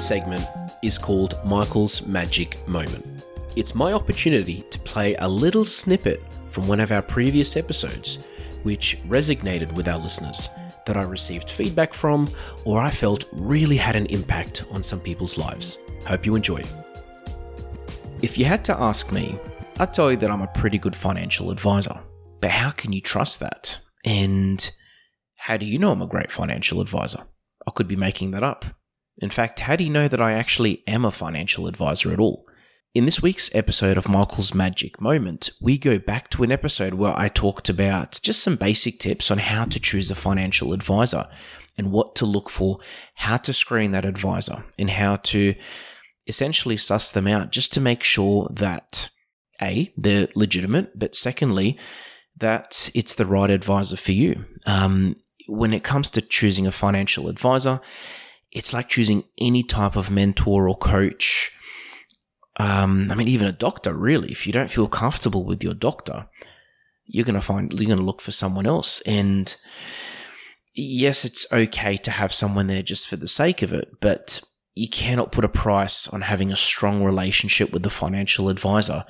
This segment is called Michael's Magic Moment. It's my opportunity to play a little snippet from one of our previous episodes, which resonated with our listeners, that I received feedback from, or I felt really had an impact on some people's lives. Hope you enjoy. If you had to ask me, I'd tell you that I'm a pretty good financial advisor. But how can you trust that? And how do you know I'm a great financial advisor? I could be making that up. In fact, how do you know that I actually am a financial advisor at all? In this week's episode of Michael's Magic Moment, we go back to an episode where I talked about just some basic tips on how to choose a financial advisor and what to look for, how to screen that advisor, and how to essentially suss them out just to make sure that A, they're legitimate, but secondly, that it's the right advisor for you. Um, when it comes to choosing a financial advisor, it's like choosing any type of mentor or coach. Um, I mean, even a doctor, really. If you don't feel comfortable with your doctor, you're going to find, you're going to look for someone else. And yes, it's okay to have someone there just for the sake of it, but you cannot put a price on having a strong relationship with the financial advisor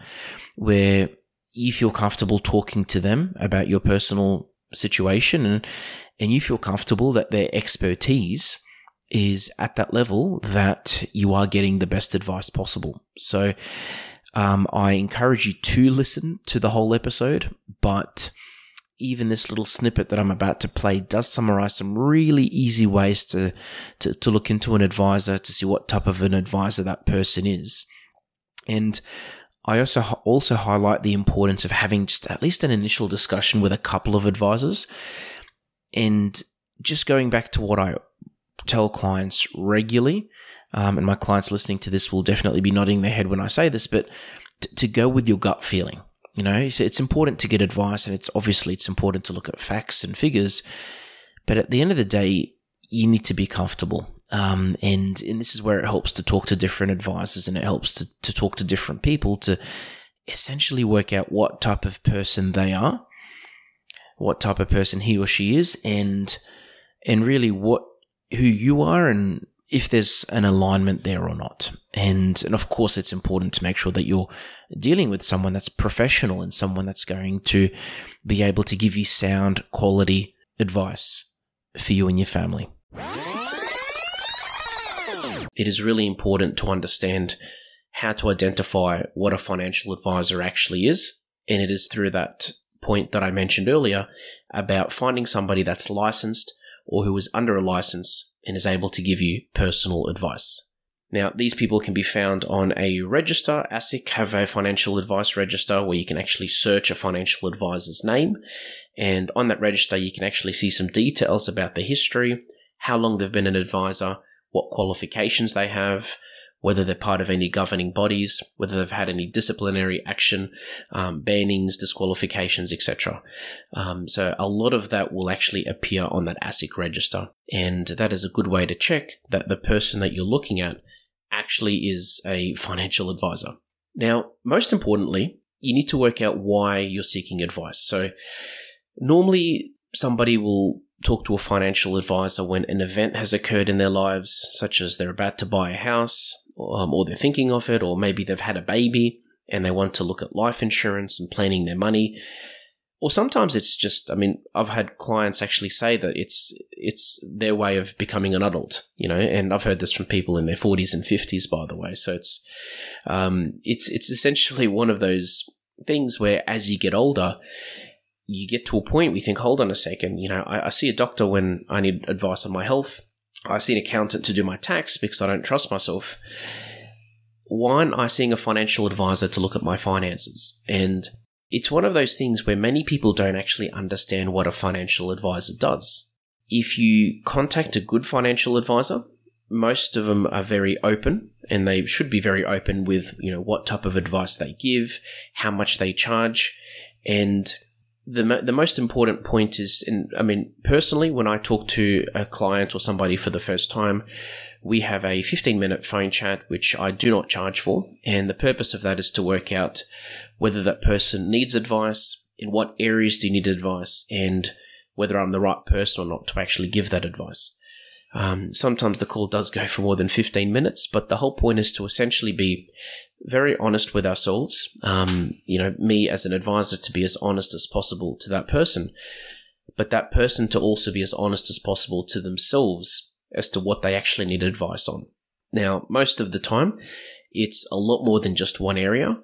where you feel comfortable talking to them about your personal situation and, and you feel comfortable that their expertise is at that level that you are getting the best advice possible. So, um, I encourage you to listen to the whole episode, but even this little snippet that I'm about to play does summarize some really easy ways to, to, to look into an advisor to see what type of an advisor that person is. And I also also highlight the importance of having just at least an initial discussion with a couple of advisors, and just going back to what I tell clients regularly, um, and my clients listening to this will definitely be nodding their head when I say this, but t- to go with your gut feeling. You know, it's, it's important to get advice, and it's obviously it's important to look at facts and figures, but at the end of the day, you need to be comfortable. Um, and and this is where it helps to talk to different advisors, and it helps to, to talk to different people to essentially work out what type of person they are, what type of person he or she is, and and really what who you are and if there's an alignment there or not. And, and of course, it's important to make sure that you're dealing with someone that's professional and someone that's going to be able to give you sound quality advice for you and your family. It is really important to understand how to identify what a financial advisor actually is. And it is through that point that I mentioned earlier about finding somebody that's licensed or who is under a license and is able to give you personal advice. Now, these people can be found on a register. ASIC have a financial advice register where you can actually search a financial advisor's name. And on that register, you can actually see some details about the history, how long they've been an advisor, what qualifications they have, whether they're part of any governing bodies, whether they've had any disciplinary action, um, bannings, disqualifications, etc. Um, so a lot of that will actually appear on that ASIC register, and that is a good way to check that the person that you're looking at actually is a financial advisor. Now, most importantly, you need to work out why you're seeking advice. So normally somebody will talk to a financial advisor when an event has occurred in their lives, such as they're about to buy a house, um, or they're thinking of it, or maybe they've had a baby and they want to look at life insurance and planning their money. Or sometimes it's just, I mean, I've had clients actually say that it's it's their way of becoming an adult, you know, and I've heard this from people in their forties and fifties, by the way. So it's um, it's it's essentially one of those things where as you get older, you get to a point where you think, hold on a second, you know, I, I see a doctor when I need advice on my health. I see an accountant to do my tax because I don't trust myself. Why aren't I seeing a financial advisor to look at my finances? And it's one of those things where many people don't actually understand what a financial advisor does. if you contact a good financial advisor, most of them are very open and they should be very open with, you know, what type of advice they give, how much they charge, and the the most important point is, in, I mean, personally, when I talk to a client or somebody for the first time, we have a 15 minute phone chat, which I do not charge for. And the purpose of that is to work out whether that person needs advice, in what areas do you need advice, and whether I'm the right person or not to actually give that advice. Um, sometimes the call does go for more than 15 minutes, but the whole point is to essentially be very honest with ourselves. Um, you know, me as an advisor to be as honest as possible to that person, but that person to also be as honest as possible to themselves as to what they actually need advice on. Now, most of the time, it's a lot more than just one area,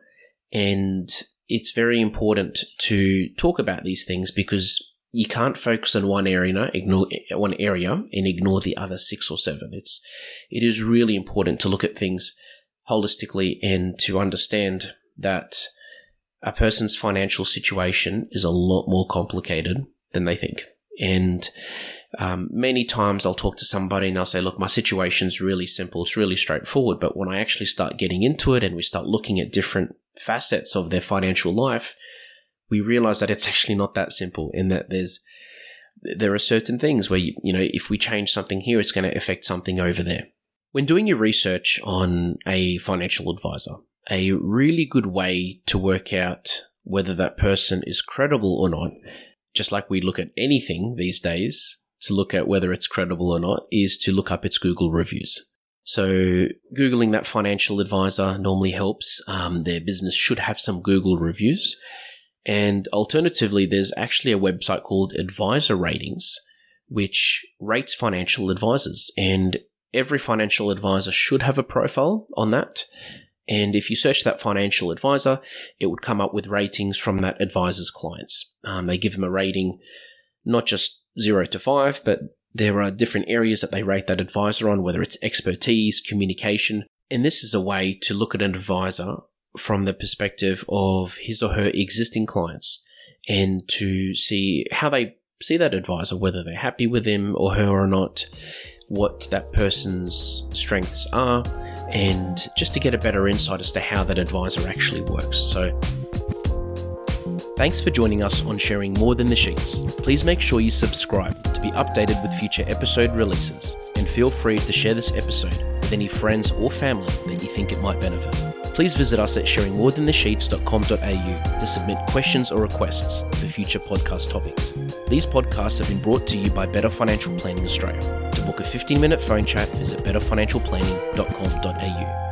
and it's very important to talk about these things because you can't focus on one area, ignore one area, and ignore the other six or seven. It's it is really important to look at things holistically and to understand that a person's financial situation is a lot more complicated than they think. And um, many times I'll talk to somebody and they'll say, Look, my situation's really simple, it's really straightforward. But when I actually start getting into it and we start looking at different facets of their financial life, we realize that it's actually not that simple in that there's there are certain things where you, you know if we change something here it's going to affect something over there when doing your research on a financial advisor, a really good way to work out whether that person is credible or not, just like we look at anything these days to look at whether it's credible or not, is to look up its Google reviews. So, Googling that financial advisor normally helps. Um, their business should have some Google reviews. And alternatively, there's actually a website called Advisor Ratings, which rates financial advisors. And every financial advisor should have a profile on that. And if you search that financial advisor, it would come up with ratings from that advisor's clients. Um, they give them a rating, not just zero to five, but there are different areas that they rate that advisor on, whether it's expertise, communication. And this is a way to look at an advisor from the perspective of his or her existing clients and to see how they see that advisor, whether they're happy with him or her or not what that person's strengths are, and just to get a better insight as to how that advisor actually works. So, thanks for joining us on sharing more than the sheets. Please make sure you subscribe to be updated with future episode releases, and feel free to share this episode with any friends or family that you think it might benefit. Please visit us at sharingmorethanthesheets.com.au to submit questions or requests for future podcast topics. These podcasts have been brought to you by Better Financial Planning Australia To book a 15 minute phone chat, visit betterfinancialplanning.com.au.